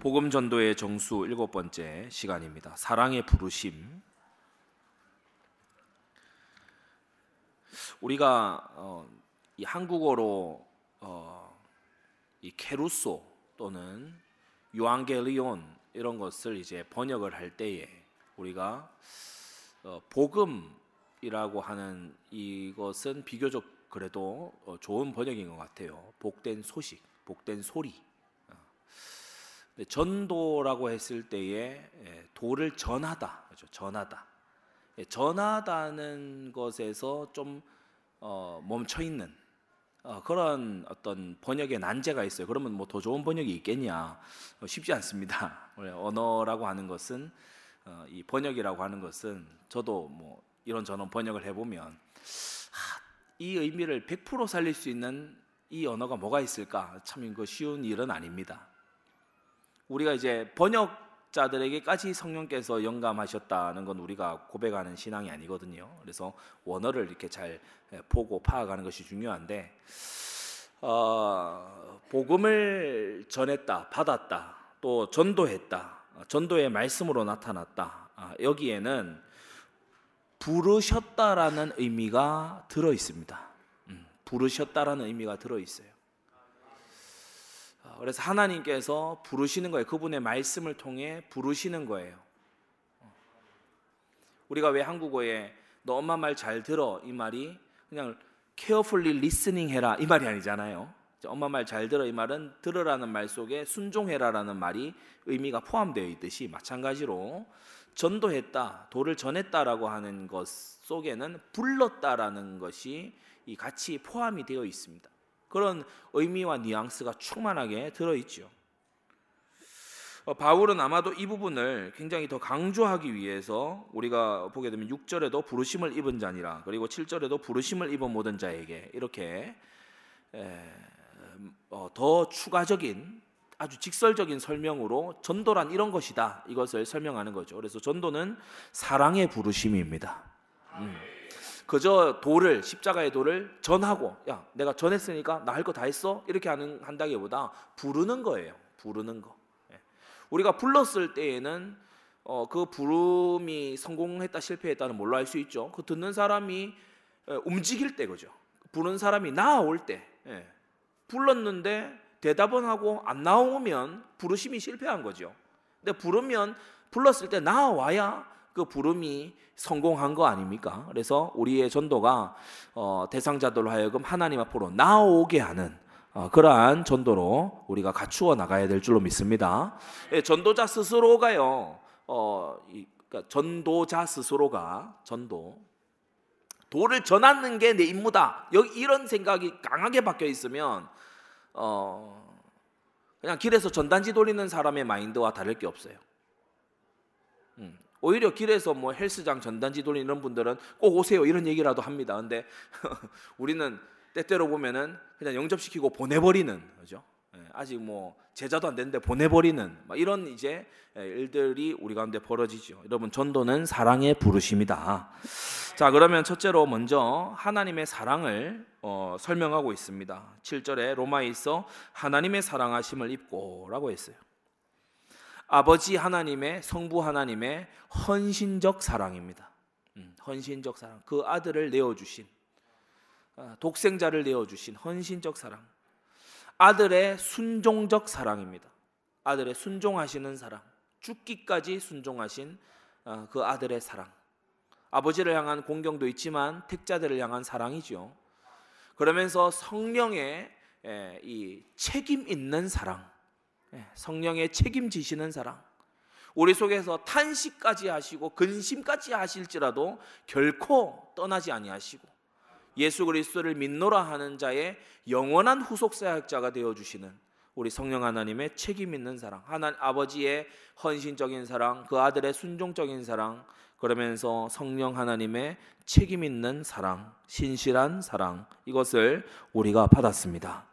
복음 전도의 정수 일곱 번째 시간입니다. 사랑의 부르심. 우리가 어, 이 한국어로 어, 이 케루소 또는 요한게리온 이런 것을 이제 번역을 할 때에 우리가 어, 복음이라고 하는 이것은 비교적 그래도 어, 좋은 번역인 것 같아요. 복된 소식, 복된 소리. 전도라고 했을 때에 예, 도를 전하다, 그렇죠? 전하다. 예, 전하다는 것에서 좀 어, 멈춰 있는 어, 그런 어떤 번역의 난제가 있어요. 그러면 뭐 더 좋은 번역이 있겠냐? 어, 쉽지 않습니다. 언어라고 하는 것은 어, 이 번역이라고 하는 것은 저도 뭐 이런 저런 번역을 해보면 하, 이 의미를 100% 살릴 수 있는 이 언어가 뭐가 있을까? 참 이거 쉬운 일은 아닙니다. 우리가 이제 번역자들에게까지 성령께서 영감하셨다는 건 우리가 고백하는 신앙이 아니거든요. 그래서 원어를 이렇게 잘 보고 파악하는 것이 중요한데 어, 복음을 전했다, 받았다, 또 전도했다, 전도의 말씀으로 나타났다. 아, 여기에는 부르셨다라는 의미가 들어 있습니다. 음, 부르셨다라는 의미가 들어 있어요. 어, 그래서 하나님께서 부르시는 거예요. 그분의 말씀을 통해 부르시는 거예요. 어. 우리가 왜 한국어에 너 엄마 말 잘 들어 이 말이 그냥 carefully listening 해라 이 말이 아니잖아요. 엄마 말 잘 들어 이 말은 들으라는 말 속에 순종해라라는 말이 의미가 포함되어 있듯이 마찬가지로 전도했다, 도를 전했다라고 하는 것 속에는 불렀다라는 것이 같이 포함이 되어 있습니다. 그런 의미와 뉘앙스가 충만하게 들어있죠. 어, 바울은 아마도 이 부분을 굉장히 더 강조하기 위해서 우리가 보게 되면 6절에도 부르심을 입은 자니라 그리고 7절에도 부르심을 입은 모든 자에게 이렇게 어, 더 추가적인 아주 직설적인 설명으로 전도란 이런 것이다 이것을 설명하는 거죠. 그래서 전도는 사랑의 부르심입니다. 음. 그저 돌을 십자가의 돌을 전하고 야 내가 전했으니까 나 할 거 다 했어 이렇게 하는 한다기보다 부르는 거예요. 부르는 거. 예. 우리가 불렀을 때에는 어, 그 부름이 성공했다 실패했다는 뭘로 알수 있죠. 그 듣는 사람이 움직일 때 그죠. 부른 사람이 나올 때 예. 불렀는데 대답은 하고 안 나오면 부르심이 실패한 거죠. 근데 부르면 불렀을 때 나와야 그 부름이 성공한 거 아닙니까? 그래서 우리의 전도가 어, 대상자들로 하여금 하나님 앞으로 나오게 하는 어, 그러한 전도로 우리가 갖추어 나가야 될 줄로 믿습니다. 예, 전도자 스스로가요, 어, 이, 그러니까 전도자 스스로가 전도 도를 전하는 게 내 임무다. 여기 이런 생각이 강하게 박혀 있으면 어, 그냥 길에서 전단지 돌리는 사람의 마인드와 다를 게 없어요. 음, 오히려 길에서 뭐 헬스장 전단지 돌리는 이런 분들은 꼭 오세요 이런 얘기라도 합니다. 근데 우리는 때때로 보면은 그냥 영접시키고 보내버리는 거죠. 예, 아직 뭐 제자도 안 됐는데 보내버리는 이런 이제 일들이 우리 가운데 벌어지죠. 여러분 전도는 사랑의 부르심이다. 자 그러면 첫째로 먼저 하나님의 사랑을 어, 설명하고 있습니다. 7절에 로마에서 하나님의 사랑하심을 입고라고 했어요. 아버지 하나님의 성부 하나님의 헌신적 사랑입니다. 음, 헌신적 사랑. 그 아들을 내어 주신 아, 독생자를 내어 주신 헌신적 사랑. 아들의 순종적 사랑입니다. 아들의 순종하시는 사랑. 죽기까지 순종하신 아, 그 아들의 사랑. 아버지를 향한 공경도 있지만 택자들을 향한 사랑이죠. 그러면서 성령의 이 책임 있는 사랑. 예, 성령의 책임지시는 사랑. 우리 속에서 탄식까지 하시고 근심까지 하실지라도 결코 떠나지 아니하시고 예수 그리스도를 믿노라 하는 자의 영원한 후속 사역자가 되어 주시는 우리 성령 하나님의 책임 있는 사랑, 하나님 아버지의 헌신적인 사랑, 그 아들의 순종적인 사랑, 그러면서 성령 하나님의 책임 있는 사랑, 신실한 사랑 이것을 우리가 받았습니다.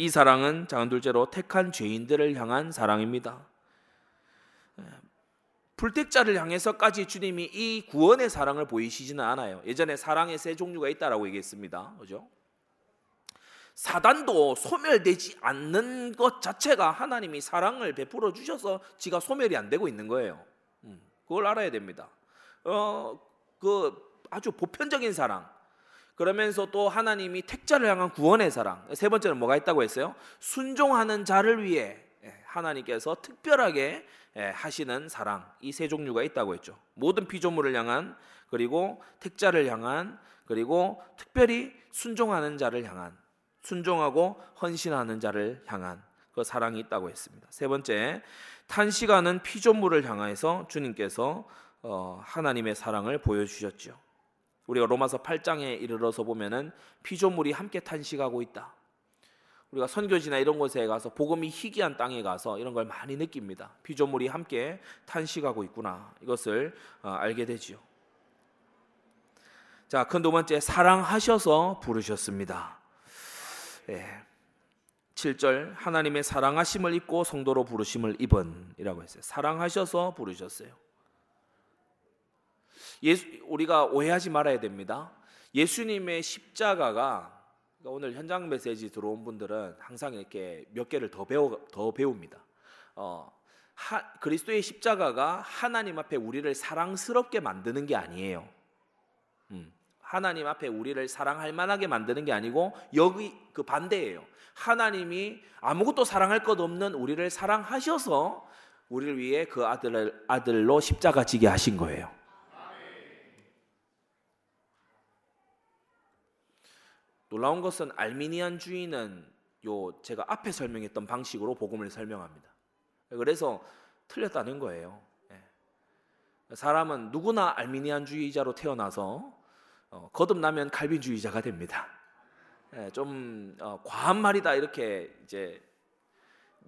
이 사랑은 작은 둘째로 택한 죄인들을 향한 사랑입니다. 예, 불택자를 향해서까지 주님이 이 구원의 사랑을 보이시지는 않아요. 예전에 사랑의 세 종류가 있다라고 얘기했습니다. 그죠? 사단도 소멸되지 않는 것 자체가 하나님이 사랑을 베풀어 주셔서 지가 소멸이 안 되고 있는 거예요. 음, 그걸 알아야 됩니다. 어, 그 아주 보편적인 사랑. 그러면서 또 하나님이 택자를 향한 구원의 사랑. 세 번째는 뭐가 있다고 했어요? 순종하는 자를 위해 예, 하나님께서 특별하게 예, 하시는 사랑. 이 세 종류가 있다고 했죠. 모든 피조물을 향한 그리고 택자를 향한 그리고 특별히 순종하는 자를 향한 순종하고 헌신하는 자를 향한 그 사랑이 있다고 했습니다. 세 번째, 탄식하는 피조물을 향해서 주님께서 어, 하나님의 사랑을 보여주셨죠. 우리가 로마서 8장에 이르러서 보면은 피조물이 함께 탄식하고 있다. 우리가 선교지나 이런 곳에 가서 복음이 희귀한 땅에 가서 이런 걸 많이 느낍니다. 피조물이 함께 탄식하고 있구나. 이것을 어, 알게 되지요. 자, 큰 두 번째 사랑하셔서 부르셨습니다. 예. 7절 하나님의 사랑하심을 입고 성도로 부르심을 입은이라고 했어요. 사랑하셔서 부르셨어요. 예수 우리가 오해하지 말아야 됩니다. 예수님의 십자가가 그러니까 오늘 현장 메시지 들어온 분들은 항상 이렇게 몇 개를 더 배워 더 배웁니다. 어, 하, 그리스도의 십자가가 하나님 앞에 우리를 사랑스럽게 만드는 게 아니에요. 음, 하나님 앞에 우리를 사랑할 만하게 만드는 게 아니고 여기 그 반대예요. 하나님이 아무것도 사랑할 것 없는 우리를 사랑하셔서 우리를 위해 그 아들을 아들로 십자가 지게 하신 거예요. 놀라운 것은 알미니안 주의는 요 제가 앞에 설명했던 방식으로 복음을 설명합니다. 그래서 틀렸다는 거예요. 예. 사람은 누구나 알미니안주의자로 태어나서 어, 거듭나면 칼빈주의자가 됩니다. 예, 좀 어, 과한 말이다 이렇게 이제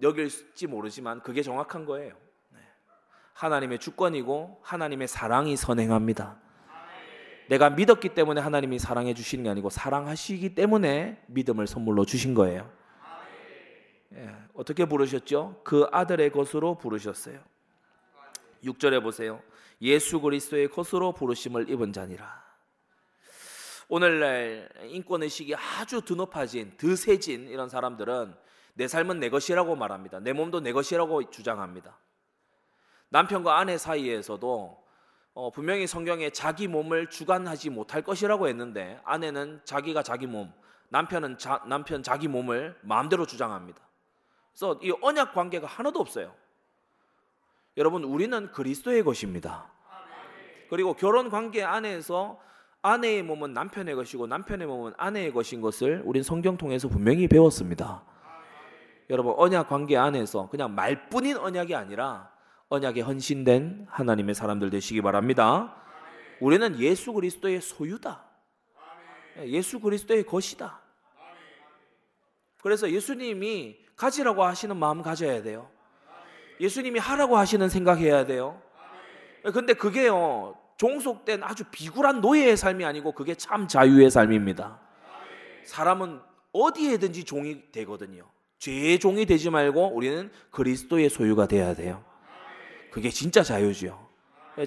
여길지 모르지만 그게 정확한 거예요. 네. 하나님의 주권이고 하나님의 사랑이 선행합니다. 내가 믿었기 때문에 하나님이 사랑해 주시는 게 아니고 사랑하시기 때문에 믿음을 선물로 주신 거예요. 예, 어떻게 부르셨죠? 그 아들의 것으로 부르셨어요. 6절에 보세요. 예수 그리스도의 것으로 부르심을 입은 자니라. 오늘날 인권 의식이 아주 드높아진, 드세진 이런 사람들은 내 삶은 내 것이라고 말합니다. 내 몸도 내 것이라고 주장합니다. 남편과 아내 사이에서도 어, 분명히 성경에 자기 몸을 주관하지 못할 것이라고 했는데 아내는 자기가 자기 몸, 남편은 자, 남편 자기 몸을 마음대로 주장합니다. 그래서 이 언약 관계가 하나도 없어요. 여러분 우리는 그리스도의 것입니다. 그리고 결혼 관계 안에서 아내의 몸은 남편의 것이고 남편의 몸은 아내의 것인 것을 우린 성경 통해서 분명히 배웠습니다. 여러분 언약 관계 안에서 그냥 말뿐인 언약이 아니라 언약에 헌신된 하나님의 사람들 되시기 바랍니다. 우리는 예수 그리스도의 소유다. 예수 그리스도의 것이다. 그래서 예수님이 가지라고 하시는 마음 가져야 돼요. 예수님이 하라고 하시는 생각해야 돼요. 근데 그게요. 종속된 아주 비굴한 노예의 삶이 아니고 그게 참 자유의 삶입니다. 사람은 어디에든지 종이 되거든요. 죄의 종이 되지 말고 우리는 그리스도의 소유가 돼야 돼요. 그게 진짜 자유죠.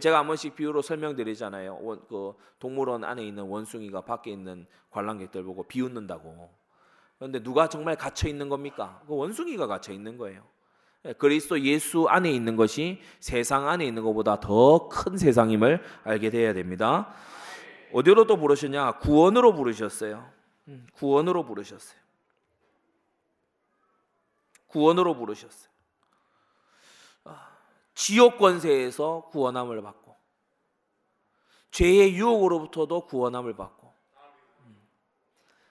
제가 한 번씩 비유로 설명드리잖아요. 그 동물원 안에 있는 원숭이가 밖에 있는 관람객들 보고 비웃는다고. 그런데 누가 정말 갇혀 있는 겁니까? 그 원숭이가 갇혀 있는 거예요. 예, 그리스도 예수 안에 있는 것이 세상 안에 있는 것보다 더 큰 세상임을 알게 되어야 됩니다. 어디로 또 부르셨냐? 구원으로 부르셨어요. 음, 구원으로 부르셨어요. 구원으로 부르셨어요. 아, 지옥 권세에서 구원함을 받고 죄의 유혹으로부터도 구원함을 받고 음,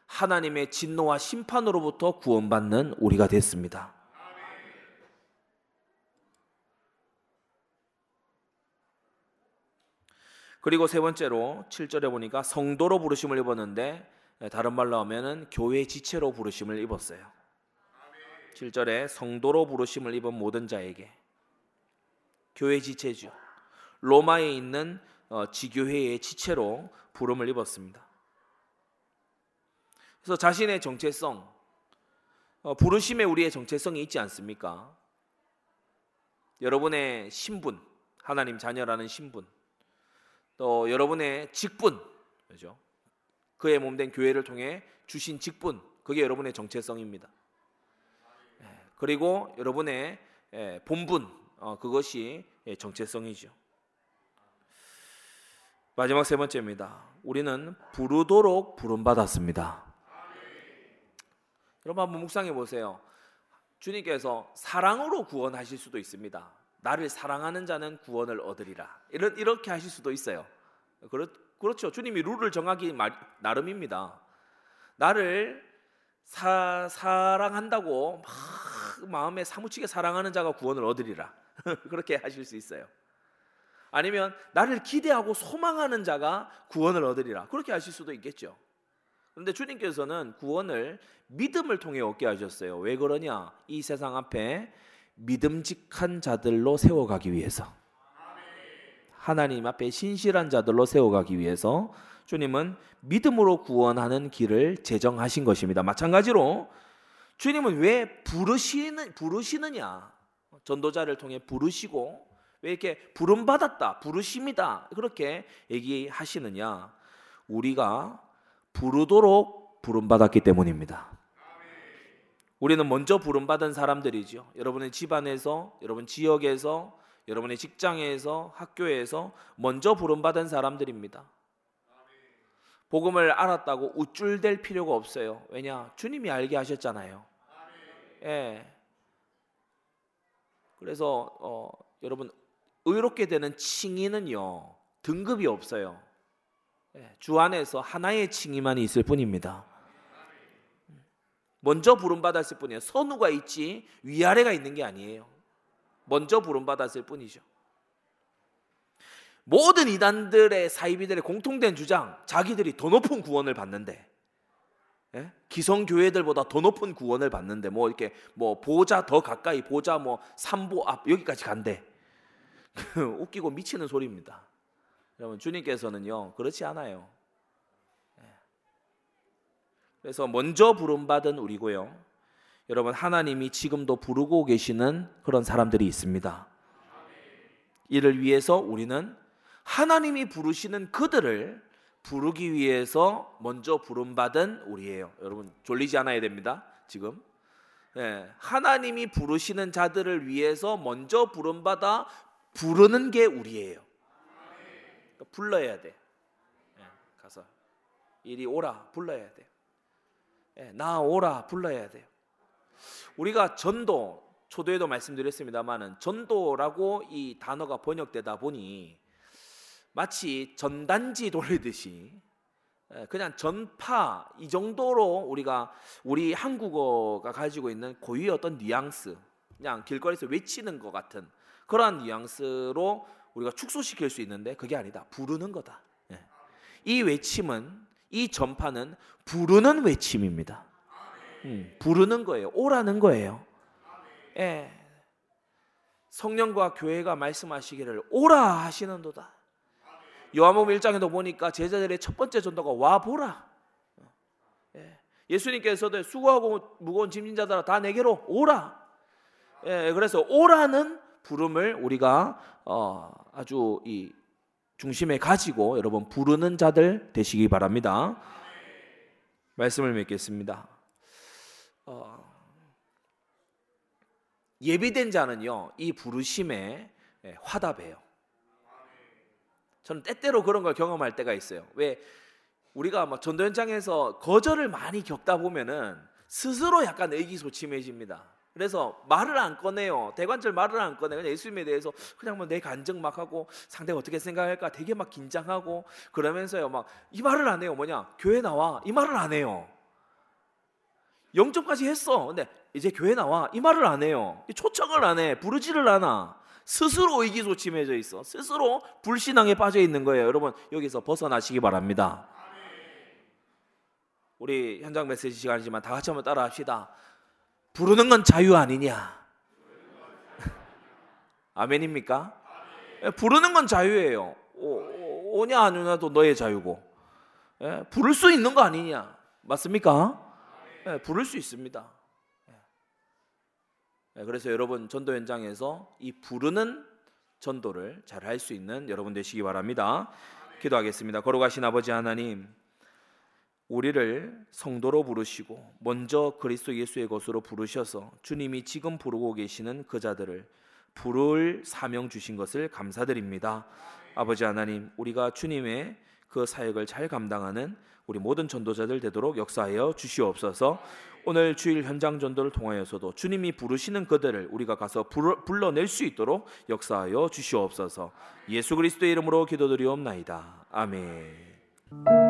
하나님의 진노와 심판으로부터 구원받는 우리가 됐습니다. 그리고 세 번째로 7절에 보니까 성도로 부르심을 입었는데 다른 말로 하면은 교회 지체로 부르심을 입었어요. 7절에 성도로 부르심을 입은 모든 자에게 교회 지체죠. 로마에 있는 어, 지교회의 지체로 부름을 입었습니다. 그래서 자신의 정체성, 어, 부르심에 우리의 정체성이 있지 않습니까? 여러분의 신분, 하나님 자녀라는 신분, 또 여러분의 직분, 그죠? 그의 몸된 교회를 통해 주신 직분, 그게 여러분의 정체성입니다. 예, 그리고 여러분의 예, 본분 어, 그것이 예, 정체성이죠. 마지막 세 번째입니다. 우리는 부르도록 부름받았습니다. 여러분 한번 묵상해 보세요. 주님께서 사랑으로 구원하실 수도 있습니다. 나를 사랑하는 자는 구원을 얻으리라. 이런 이렇게 하실 수도 있어요. 그렇, 그렇죠. 주님이 룰을 정하기 말, 나름입니다. 나를 사, 사랑한다고 막 마음에 사무치게 사랑하는 자가 구원을 얻으리라. 그렇게 하실 수 있어요. 아니면 나를 기대하고 소망하는 자가 구원을 얻으리라. 그렇게 하실 수도 있겠죠. 그런데 주님께서는 구원을 믿음을 통해 얻게 하셨어요. 왜 그러냐? 이 세상 앞에 믿음직한 자들로 세워가기 위해서. 하나님 앞에 신실한 자들로 세워가기 위해서 주님은 믿음으로 구원하는 길을 제정하신 것입니다. 마찬가지로 주님은 왜 부르시는 부르시느냐? 전도자를 통해 부르시고 왜 이렇게 부름 받았다, 부르심이다 그렇게 얘기하시느냐? 우리가 부르도록 부름 받았기 때문입니다. 우리는 먼저 부름 받은 사람들이죠. 여러분의 집안에서, 여러분 지역에서, 여러분의 직장에서, 학교에서 먼저 부름 받은 사람들입니다. 복음을 알았다고 우쭐댈 필요가 없어요. 왜냐? 주님이 알게 하셨잖아요. 예. 그래서 어, 여러분 의롭게 되는 칭의는요 등급이 없어요. 예, 주 안에서 하나의 칭의만 있을 뿐입니다. 먼저 부름 받았을 뿐이에요. 선우가 있지 위아래가 있는 게 아니에요. 먼저 부름 받았을 뿐이죠. 모든 이단들의 사이비들의 공통된 주장, 자기들이 더 높은 구원을 받는데, 예? 기성 교회들보다 더 높은 구원을 받는데, 뭐 이렇게 뭐 보자 더 가까이 보자 뭐 삼보 앞 여기까지 간대. 웃기고 미치는 소리입니다. 여러분 주님께서는요 그렇지 않아요. 예. 그래서 먼저 부름받은 우리고요. 여러분 하나님이 지금도 부르고 계시는 그런 사람들이 있습니다. 이를 위해서 우리는 하나님이 부르시는 그들을 부르기 위해서 먼저 부름받은 우리예요. 여러분 졸리지 않아야 됩니다. 지금 예, 하나님이 부르시는 자들을 위해서 먼저 부름받아 부르는 게 우리예요. 그러니까 불러야 돼. 예, 가서 이리 오라 불러야 돼. 예, 나 오라 불러야 돼요. 우리가 전도 초도에도 말씀드렸습니다만은 전도라고 이 단어가 번역되다 보니 마치 전단지 돌리듯이 예, 그냥 전파 이 정도로 우리가 우리 한국어가 가지고 있는 고유의 어떤 뉘앙스 그냥 길거리에서 외치는 것 같은 그러한 뉘앙스로 우리가 축소시킬 수 있는데 그게 아니다. 부르는 거다. 예. 이 외침은 이 전파는 부르는 외침입니다. 음, 부르는 거예요. 오라는 거예요. 예. 성령과 교회가 말씀하시기를 오라 하시는도다. 요한복음 1장에도 보니까 제자들의 첫 번째 전도가 와 보라. 예. 예수님께서도 수고하고 무거운 짐진 자들아 다 내게로 오라. 예, 그래서 오라는 부름을 우리가 어, 아주 이 중심에 가지고 여러분 부르는 자들 되시기 바랍니다. 말씀을 맺겠습니다. 어, 예비된 자는요 이 부르심에 예, 화답해요. 저는 때때로 그런 걸 경험할 때가 있어요. 왜 우리가 막 전도 현장에서 거절을 많이 겪다 보면은 스스로 약간 의기소침해집니다. 그래서 말을 안 꺼내요. 대관절 말을 안 꺼내. 그냥 예수님에 대해서 그냥 뭐 내 간증 막 하고 상대가 어떻게 생각할까 되게 막 긴장하고 그러면서요. 막 이 말을 안 해요. 뭐냐? 교회 나와. 이 말을 안 해요. 영접까지 했어. 근데 이제 교회 나와. 이 말을 안 해요. 초청을 안 해. 부르지를 않아. 스스로 의기소침해져 있어. 스스로 불신앙에 빠져 있는 거예요. 여러분 여기서 벗어나시기 바랍니다. 우리 현장 메시지 시간이지만 다 같이 한번 따라합시다. 부르는 건 자유 아니냐? 아멘입니까? 예, 부르는 건 자유예요. 오, 오냐 안 오냐도 너의 자유고. 예, 부를 수 있는 거 아니냐? 맞습니까? 예, 부를 수 있습니다. 예. 예 그래서 여러분 전도 현장에서 이 부르는 전도를 잘 할 수 있는 여러분 되시기 바랍니다. 기도하겠습니다. 걸어가신 아버지 하나님, 우리를 성도로 부르시고 먼저 그리스도 예수의 것으로 부르셔서 주님이 지금 부르고 계시는 그 자들을 부를 사명 주신 것을 감사드립니다. 아버지 하나님, 우리가 주님의 그 사역을 잘 감당하는 우리 모든 전도자들 되도록 역사하여 주시옵소서. 오늘 주일 현장 전도를 통하여서도 주님이 부르시는 그들을 우리가 가서 불러, 불러낼 수 있도록 역사하여 주시옵소서. 예수 그리스도의 이름으로 기도드리옵나이다. 아멘.